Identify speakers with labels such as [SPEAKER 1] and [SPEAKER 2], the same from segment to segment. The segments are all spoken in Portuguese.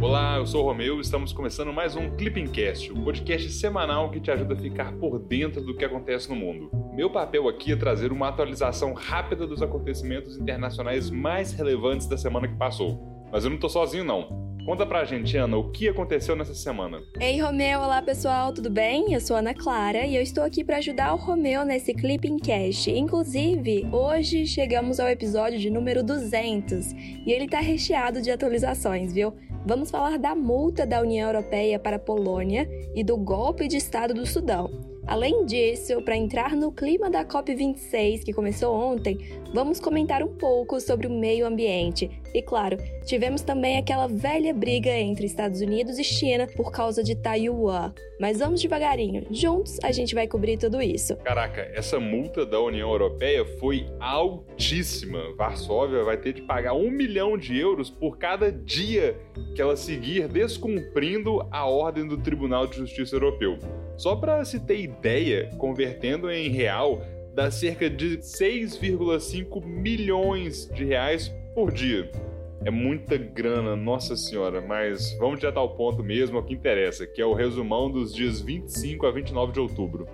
[SPEAKER 1] Olá, eu sou o Romeu e estamos começando mais um Clippingcast, o um podcast semanal que te ajuda a ficar por dentro do que acontece no mundo. Meu papel aqui é trazer uma atualização rápida dos acontecimentos internacionais mais relevantes da semana que passou. Mas eu não tô sozinho não. Conta pra gente, Ana, o que aconteceu nessa semana?
[SPEAKER 2] Ei, Romeu, olá pessoal, tudo bem? Eu sou Ana Clara e eu estou aqui para ajudar o Romeu nesse Clipping Cast. Inclusive, hoje chegamos ao episódio de número 200 e ele tá recheado de atualizações, viu? Vamos falar da multa da União Europeia para a Polônia e do golpe de Estado do Sudão. Além disso, para entrar no clima da COP26 que começou ontem, vamos comentar um pouco sobre o meio ambiente. E claro, tivemos também aquela velha briga entre Estados Unidos e China por causa de Taiwan. Mas vamos devagarinho, juntos a gente vai cobrir tudo isso.
[SPEAKER 1] Caraca, essa multa da União Europeia foi altíssima. Varsóvia vai ter de pagar um milhão de euros por cada dia que ela seguir descumprindo a ordem do Tribunal de Justiça Europeu. Só para se ter ideia, convertendo em real, dá cerca de 6,5 milhões de reais por dia. É muita grana, nossa senhora, mas vamos direto ao ponto mesmo, ao que interessa, que é o resumão dos dias 25 a 29 de outubro.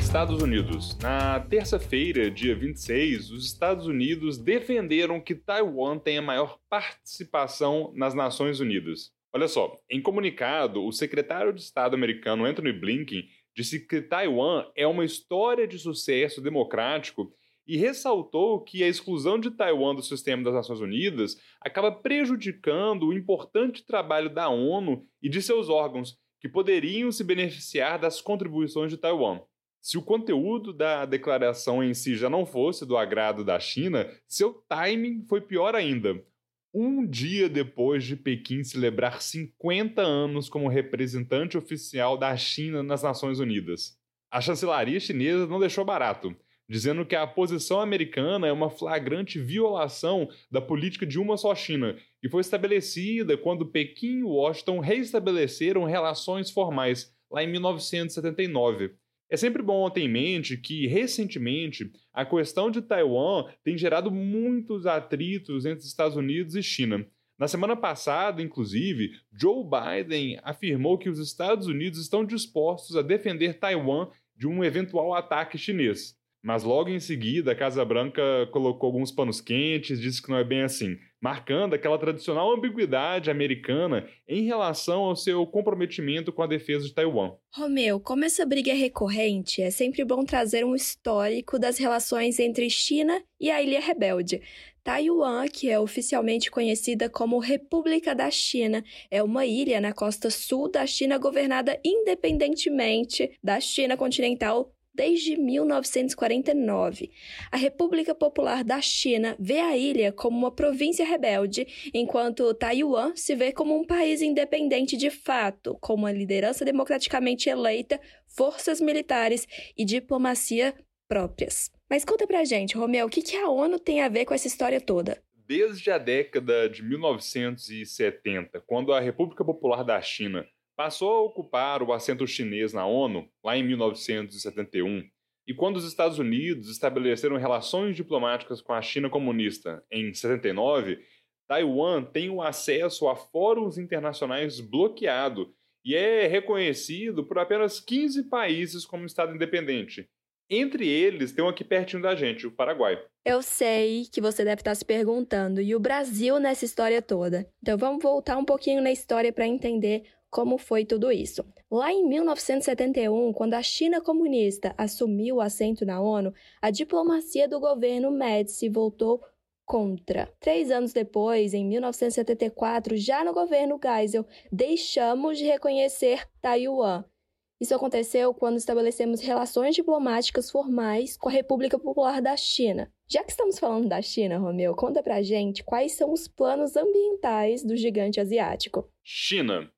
[SPEAKER 1] Estados Unidos. Na terça-feira, dia 26, os Estados Unidos defenderam que Taiwan tenha maior participação nas Nações Unidas. Olha só, em comunicado, o secretário de Estado americano Anthony Blinken disse que Taiwan é uma história de sucesso democrático e ressaltou que a exclusão de Taiwan do sistema das Nações Unidas acaba prejudicando o importante trabalho da ONU e de seus órgãos, que poderiam se beneficiar das contribuições de Taiwan. Se o conteúdo da declaração em si já não fosse do agrado da China, seu timing foi pior ainda um dia depois de Pequim celebrar 50 anos como representante oficial da China nas Nações Unidas. A chancelaria chinesa não deixou barato, dizendo que a posição americana é uma flagrante violação da política de uma só China, que foi estabelecida quando Pequim e Washington reestabeleceram relações formais lá em 1979. É sempre bom ter em mente que, recentemente, a questão de Taiwan tem gerado muitos atritos entre Estados Unidos e China. Na semana passada, inclusive, Joe Biden afirmou que os Estados Unidos estão dispostos a defender Taiwan de um eventual ataque chinês. Mas logo em seguida, a Casa Branca colocou alguns panos quentes, disse que não é bem assim, marcando aquela tradicional ambiguidade americana em relação ao seu comprometimento com a defesa de Taiwan.
[SPEAKER 2] Romeu, como essa briga é recorrente, é sempre bom trazer um histórico das relações entre China e a Ilha Rebelde. Taiwan, que é oficialmente conhecida como República da China, é uma ilha na costa sul da China governada independentemente da China continental desde 1949. A República Popular da China vê a ilha como uma província rebelde, enquanto Taiwan se vê como um país independente de fato, com uma liderança democraticamente eleita, forças militares e diplomacia próprias. Mas conta pra gente, Romeu, o que a ONU tem a ver com essa história toda?
[SPEAKER 1] Desde a década de 1970, quando a República Popular da China passou a ocupar o assento chinês na ONU, lá em 1971, e quando os Estados Unidos estabeleceram relações diplomáticas com a China comunista em 79, Taiwan tem o acesso a fóruns internacionais bloqueado e é reconhecido por apenas 15 países como Estado independente. Entre eles, tem um aqui pertinho da gente, o Paraguai.
[SPEAKER 2] Eu sei que você deve estar se perguntando, e o Brasil nessa história toda? Então vamos voltar um pouquinho na história para entender como foi tudo isso. Lá em 1971, quando a China comunista assumiu o assento na ONU, a diplomacia do governo Médici voltou contra. Três anos depois, em 1974, já no governo Geisel, deixamos de reconhecer Taiwan. Isso aconteceu quando estabelecemos relações diplomáticas formais com a República Popular da China. Já que estamos falando da China, Romeu, conta pra gente quais são os planos ambientais do gigante asiático.
[SPEAKER 1] China.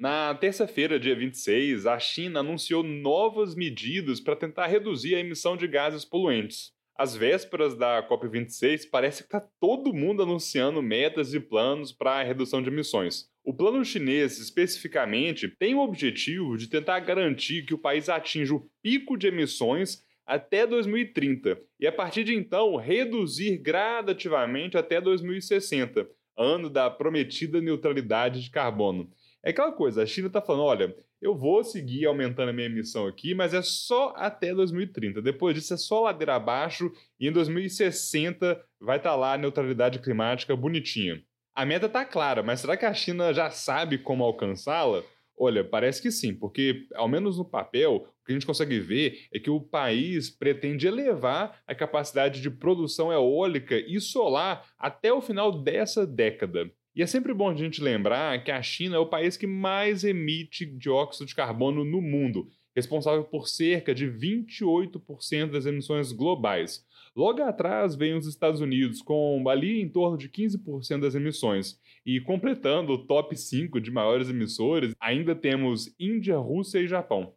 [SPEAKER 1] Na terça-feira, dia 26, a China anunciou novas medidas para tentar reduzir a emissão de gases poluentes. Às vésperas da COP26, parece que está todo mundo anunciando metas e planos para a redução de emissões. O plano chinês, especificamente, tem o objetivo de tentar garantir que o país atinja o pico de emissões até 2030 e, a partir de então, reduzir gradativamente até 2060, ano da prometida neutralidade de carbono. É aquela coisa, a China está falando: olha, eu vou seguir aumentando a minha emissão aqui, mas é só até 2030. Depois disso é só ladeira abaixo e em 2060 vai estar tá lá a neutralidade climática bonitinha. A meta está clara, mas será que a China já sabe como alcançá-la? Olha, parece que sim, porque, ao menos no papel, o que a gente consegue ver é que o país pretende elevar a capacidade de produção eólica e solar até o final dessa década. E é sempre bom a gente lembrar que a China é o país que mais emite dióxido de carbono no mundo, responsável por cerca de 28% das emissões globais. Logo atrás vem os Estados Unidos, com ali em torno de 15% das emissões. E completando o top 5 de maiores emissores, ainda temos Índia, Rússia e Japão.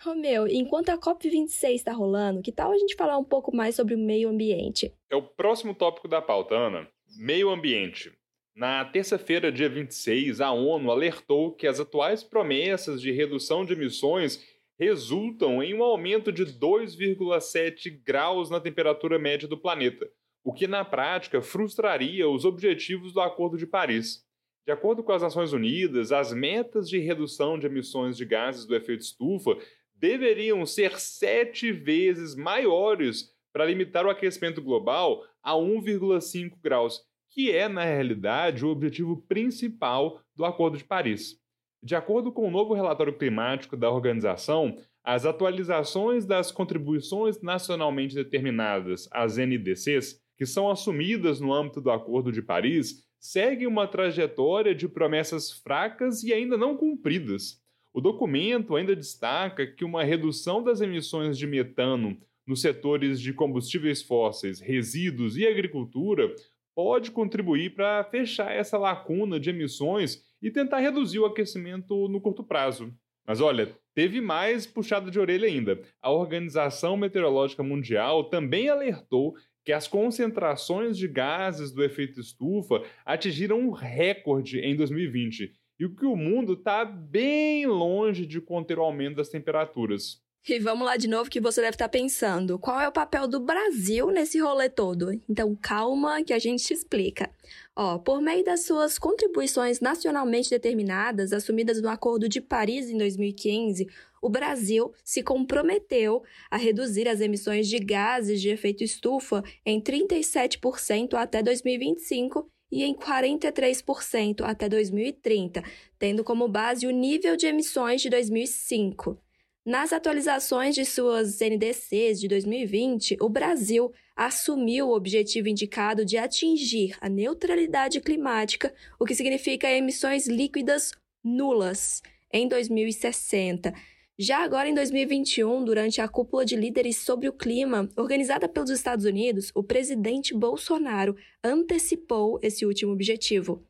[SPEAKER 2] Romeu, enquanto a COP26 está rolando, que tal a gente falar um pouco mais sobre o meio ambiente?
[SPEAKER 1] É o próximo tópico da pauta, Ana. Meio ambiente. Na terça-feira, dia 26, a ONU alertou que as atuais promessas de redução de emissões resultam em um aumento de 2,7 graus na temperatura média do planeta, o que na prática frustraria os objetivos do Acordo de Paris. De acordo com as Nações Unidas, as metas de redução de emissões de gases do efeito estufa deveriam ser sete vezes maiores para limitar o aquecimento global a 1,5 graus que é, na realidade, o objetivo principal do Acordo de Paris. De acordo com o novo relatório climático da organização, as atualizações das contribuições nacionalmente determinadas, as NDCs, que são assumidas no âmbito do Acordo de Paris, seguem uma trajetória de promessas fracas e ainda não cumpridas. O documento ainda destaca que uma redução das emissões de metano nos setores de combustíveis fósseis, resíduos e agricultura pode contribuir para fechar essa lacuna de emissões e tentar reduzir o aquecimento no curto prazo. Mas olha, teve mais puxada de orelha ainda. A Organização Meteorológica Mundial também alertou que as concentrações de gases do efeito estufa atingiram um recorde em 2020 e que o mundo está bem longe de conter o aumento das temperaturas.
[SPEAKER 2] E vamos lá de novo que você deve estar pensando, qual é o papel do Brasil nesse rolê todo? Então calma que a gente te explica. Ó, por meio das suas contribuições nacionalmente determinadas, assumidas no Acordo de Paris em 2015, o Brasil se comprometeu a reduzir as emissões de gases de efeito estufa em 37% até 2025 e em 43% até 2030, tendo como base o nível de emissões de 2005. Nas atualizações de suas NDCs de 2020, o Brasil assumiu o objetivo indicado de atingir a neutralidade climática, o que significa emissões líquidas nulas, em 2060. Já agora, em 2021, durante a cúpula de líderes sobre o clima, organizada pelos Estados Unidos, o presidente Bolsonaro antecipou esse último objetivo,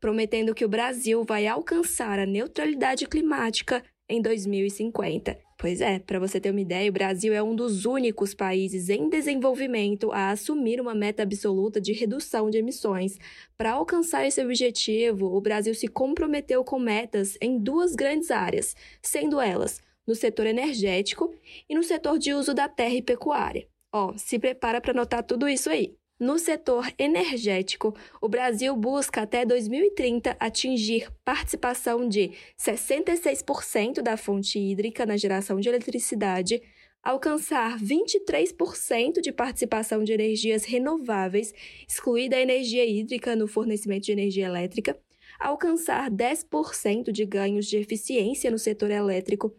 [SPEAKER 2] prometendo que o Brasil vai alcançar a neutralidade climática em 2050. Pois é, para você ter uma ideia, o Brasil é um dos únicos países em desenvolvimento a assumir uma meta absoluta de redução de emissões. Para alcançar esse objetivo, o Brasil se comprometeu com metas em duas grandes áreas, sendo elas no setor energético e no setor de uso da terra e pecuária. Ó, se prepara para anotar tudo isso aí. No setor energético, o Brasil busca até 2030 atingir participação de 66% da fonte hídrica na geração de eletricidade, alcançar 23% de participação de energias renováveis, excluída a energia hídrica no fornecimento de energia elétrica, alcançar 10% de ganhos de eficiência no setor elétrico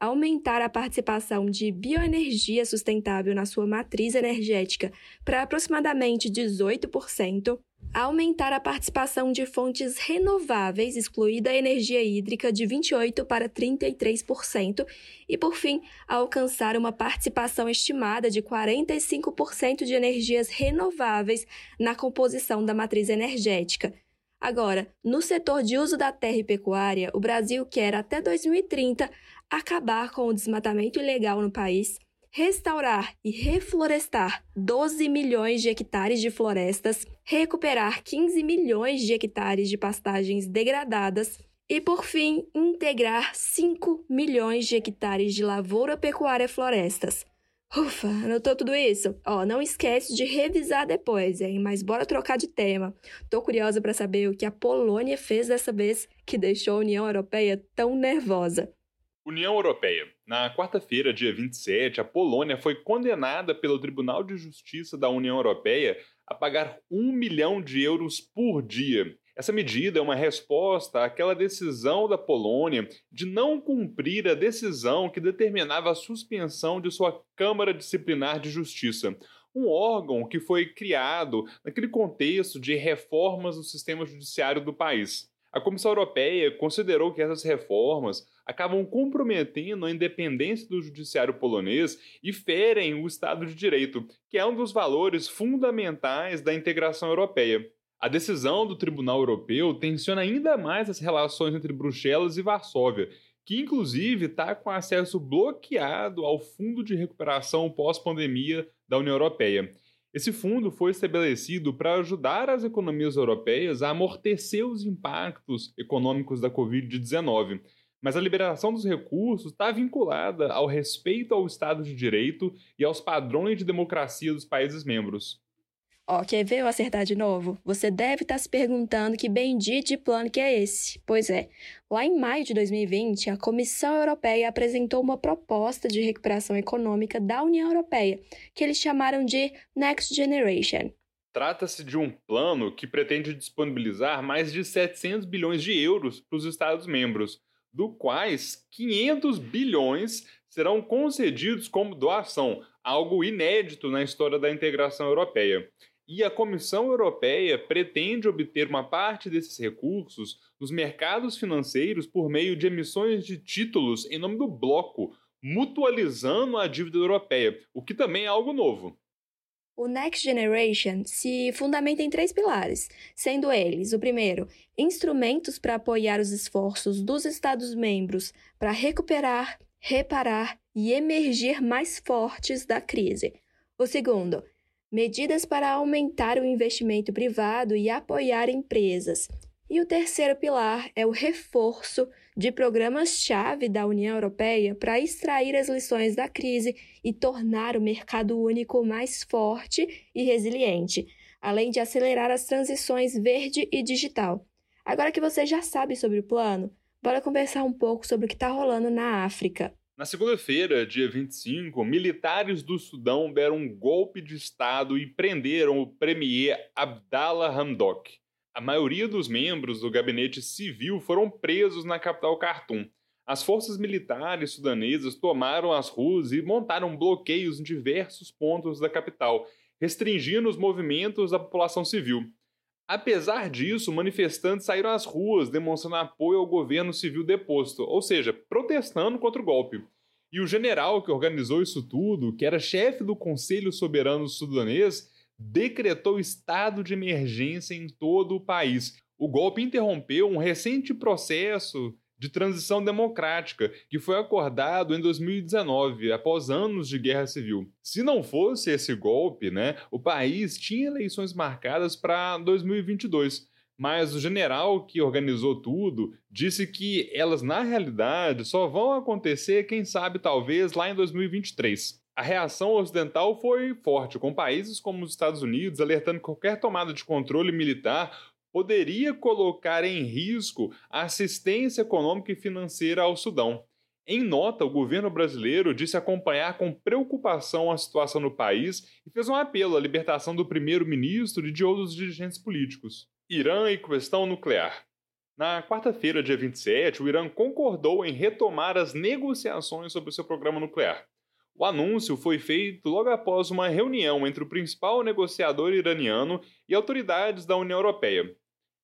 [SPEAKER 2] aumentar a participação de bioenergia sustentável na sua matriz energética para aproximadamente 18%, aumentar a participação de fontes renováveis, excluída a energia hídrica, de 28% para 33%, e, por fim, alcançar uma participação estimada de 45% de energias renováveis na composição da matriz energética. Agora, no setor de uso da terra e pecuária, o Brasil quer até 2030 acabar com o desmatamento ilegal no país, restaurar e reflorestar 12 milhões de hectares de florestas, recuperar 15 milhões de hectares de pastagens degradadas e, por fim, integrar 5 milhões de hectares de lavoura, pecuária florestas. Ufa, anotou tudo isso? Ó, não esquece de revisar depois, hein? Mas bora trocar de tema. Tô curiosa para saber o que a Polônia fez dessa vez que deixou a União Europeia tão nervosa.
[SPEAKER 1] União Europeia. Na quarta-feira, dia 27, a Polônia foi condenada pelo Tribunal de Justiça da União Europeia a pagar um milhão de euros por dia. Essa medida é uma resposta àquela decisão da Polônia de não cumprir a decisão que determinava a suspensão de sua Câmara Disciplinar de Justiça, um órgão que foi criado naquele contexto de reformas no sistema judiciário do país. A Comissão Europeia considerou que essas reformas acabam comprometendo a independência do judiciário polonês e ferem o Estado de Direito, que é um dos valores fundamentais da integração europeia. A decisão do Tribunal Europeu tensiona ainda mais as relações entre Bruxelas e Varsóvia, que inclusive está com acesso bloqueado ao Fundo de Recuperação pós-pandemia da União Europeia. Esse fundo foi estabelecido para ajudar as economias europeias a amortecer os impactos econômicos da Covid-19 mas a liberação dos recursos está vinculada ao respeito ao Estado de Direito e aos padrões de democracia dos países membros.
[SPEAKER 2] Ó, quer ver eu acertar de novo? Você deve estar tá se perguntando que bendito plano que é esse. Pois é, lá em maio de 2020, a Comissão Europeia apresentou uma proposta de recuperação econômica da União Europeia, que eles chamaram de Next Generation.
[SPEAKER 1] Trata-se de um plano que pretende disponibilizar mais de 700 bilhões de euros para os Estados-membros, do quais 500 bilhões serão concedidos como doação, algo inédito na história da integração europeia. E a Comissão Europeia pretende obter uma parte desses recursos nos mercados financeiros por meio de emissões de títulos em nome do bloco, mutualizando a dívida europeia, o que também é algo novo.
[SPEAKER 2] O Next Generation se fundamenta em três pilares, sendo eles: o primeiro, instrumentos para apoiar os esforços dos Estados-membros para recuperar, reparar e emergir mais fortes da crise. O segundo, medidas para aumentar o investimento privado e apoiar empresas. E o terceiro pilar é o reforço de programas-chave da União Europeia para extrair as lições da crise e tornar o mercado único mais forte e resiliente, além de acelerar as transições verde e digital. Agora que você já sabe sobre o plano, bora conversar um pouco sobre o que está rolando na África.
[SPEAKER 1] Na segunda-feira, dia 25, militares do Sudão deram um golpe de Estado e prenderam o premier Abdallah Hamdok. A maioria dos membros do gabinete civil foram presos na capital Khartoum. As forças militares sudanesas tomaram as ruas e montaram bloqueios em diversos pontos da capital, restringindo os movimentos da população civil. Apesar disso, manifestantes saíram às ruas demonstrando apoio ao governo civil deposto, ou seja, protestando contra o golpe. E o general que organizou isso tudo, que era chefe do Conselho Soberano Sudanês, decretou estado de emergência em todo o país. O golpe interrompeu um recente processo de transição democrática que foi acordado em 2019, após anos de guerra civil. Se não fosse esse golpe, né, o país tinha eleições marcadas para 2022. Mas o general que organizou tudo disse que elas, na realidade, só vão acontecer, quem sabe, talvez lá em 2023. A reação ocidental foi forte, com países como os Estados Unidos alertando que qualquer tomada de controle militar poderia colocar em risco a assistência econômica e financeira ao Sudão. Em nota, o governo brasileiro disse acompanhar com preocupação a situação no país e fez um apelo à libertação do primeiro-ministro e de outros dirigentes políticos. Irã e questão nuclear. Na quarta-feira, dia 27, o Irã concordou em retomar as negociações sobre o seu programa nuclear. O anúncio foi feito logo após uma reunião entre o principal negociador iraniano e autoridades da União Europeia.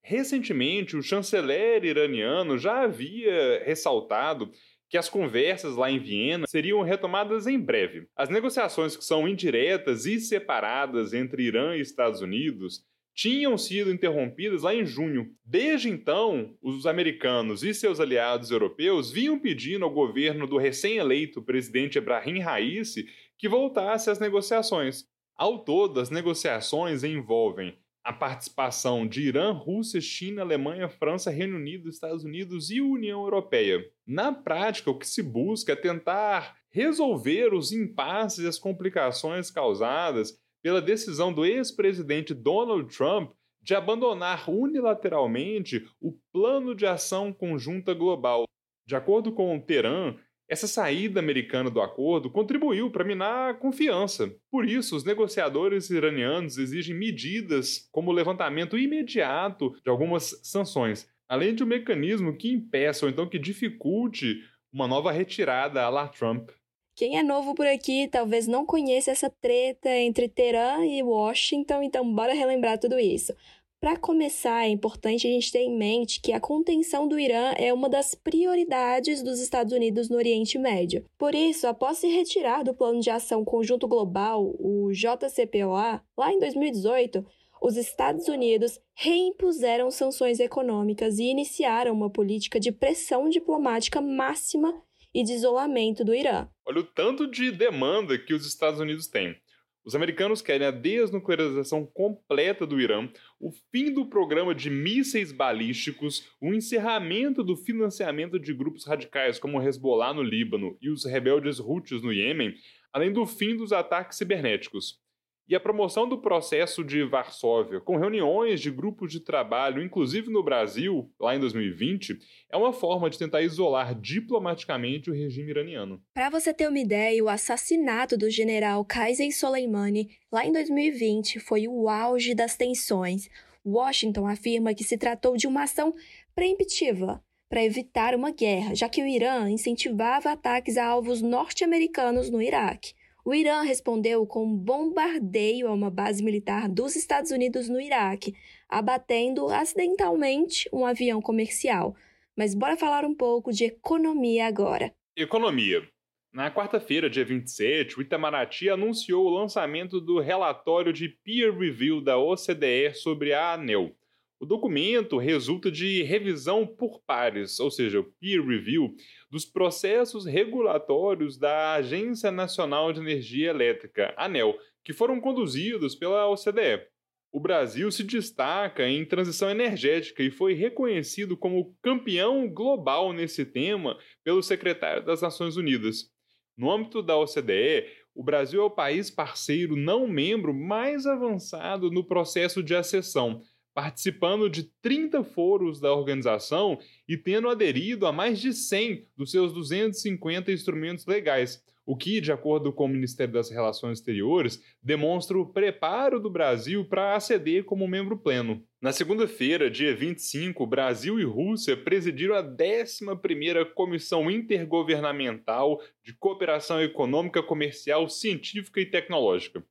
[SPEAKER 1] Recentemente, o chanceler iraniano já havia ressaltado que as conversas lá em Viena seriam retomadas em breve. As negociações que são indiretas e separadas entre Irã e Estados Unidos tinham sido interrompidas lá em junho. Desde então, os americanos e seus aliados europeus vinham pedindo ao governo do recém-eleito presidente Ebrahim Raisi que voltasse às negociações. Ao todo, as negociações envolvem a participação de Irã, Rússia, China, Alemanha, França, Reino Unido, Estados Unidos e União Europeia. Na prática, o que se busca é tentar resolver os impasses e as complicações causadas pela decisão do ex-presidente Donald Trump de abandonar unilateralmente o Plano de Ação Conjunta Global. De acordo com Teherã, essa saída americana do acordo contribuiu para minar a confiança. Por isso, os negociadores iranianos exigem medidas como o levantamento imediato de algumas sanções, além de um mecanismo que impeça ou então que dificulte uma nova retirada à la Trump.
[SPEAKER 2] Quem é novo por aqui talvez não conheça essa treta entre Teherã e Washington, então bora relembrar tudo isso. Para começar, é importante a gente ter em mente que a contenção do Irã é uma das prioridades dos Estados Unidos no Oriente Médio. Por isso, após se retirar do Plano de Ação Conjunto Global, o JCPOA, lá em 2018, os Estados Unidos reimpuseram sanções econômicas e iniciaram uma política de pressão diplomática máxima e de isolamento do Irã.
[SPEAKER 1] Olha o tanto de demanda que os Estados Unidos têm. Os americanos querem a desnuclearização completa do Irã, o fim do programa de mísseis balísticos, o encerramento do financiamento de grupos radicais como o Hezbollah no Líbano e os rebeldes Houthis no Iêmen, além do fim dos ataques cibernéticos e a promoção do processo de Varsóvia, com reuniões de grupos de trabalho, inclusive no Brasil, lá em 2020, é uma forma de tentar isolar diplomaticamente o regime iraniano.
[SPEAKER 2] Para você ter uma ideia, o assassinato do general Qasem Soleimani, lá em 2020, foi o auge das tensões. Washington afirma que se tratou de uma ação preemptiva para evitar uma guerra, já que o Irã incentivava ataques a alvos norte-americanos no Iraque. O Irã respondeu com um bombardeio a uma base militar dos Estados Unidos no Iraque, abatendo acidentalmente um avião comercial. Mas bora falar um pouco de economia agora.
[SPEAKER 1] Economia. Na quarta-feira, dia 27, o Itamaraty anunciou o lançamento do relatório de peer review da OCDE sobre a ANEL. O documento resulta de revisão por pares, ou seja, peer review, dos processos regulatórios da Agência Nacional de Energia Elétrica, ANEL, que foram conduzidos pela OCDE. O Brasil se destaca em transição energética e foi reconhecido como campeão global nesse tema pelo secretário das Nações Unidas. No âmbito da OCDE, o Brasil é o país parceiro não membro mais avançado no processo de acessão, participando de 30 foros da organização e tendo aderido a mais de 100 dos seus 250 instrumentos legais, o que, de acordo com o Ministério das Relações Exteriores, demonstra o preparo do Brasil para aceder como membro pleno. Na segunda-feira, dia 25, Brasil e Rússia presidiram a 11ª Comissão Intergovernamental de Cooperação Econômica, Comercial, Científica e Tecnológica.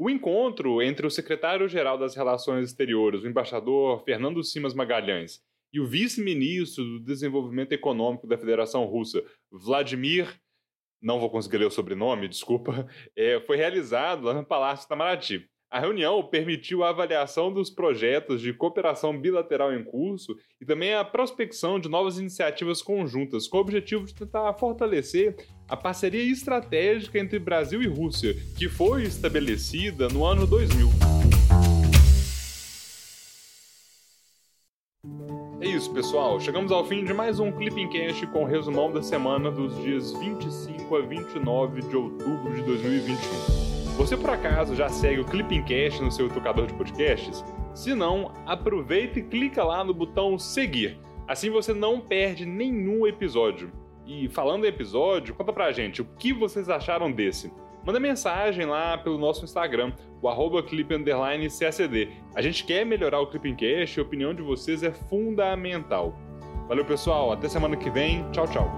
[SPEAKER 1] O encontro entre o secretário-geral das Relações Exteriores, o embaixador Fernando Simas Magalhães, e o vice-ministro do Desenvolvimento Econômico da Federação Russa, Vladimir, não vou conseguir ler o sobrenome, desculpa, é, foi realizado lá no Palácio Itamaraty. A reunião permitiu a avaliação dos projetos de cooperação bilateral em curso e também a prospecção de novas iniciativas conjuntas, com o objetivo de tentar fortalecer a parceria estratégica entre Brasil e Rússia, que foi estabelecida no ano 2000. É isso, pessoal. Chegamos ao fim de mais um Clipping Cast com o resumão da semana dos dias 25 a 29 de outubro de 2021. Você por acaso já segue o Clipping Cast no seu tocador de podcasts? Se não, aproveita e clica lá no botão seguir. Assim você não perde nenhum episódio. E falando em episódio, conta pra gente o que vocês acharam desse. Manda mensagem lá pelo nosso Instagram, o arroba clip__cacd. A gente quer melhorar o Clipping Cast e a opinião de vocês é fundamental. Valeu, pessoal. Até semana que vem. Tchau, tchau.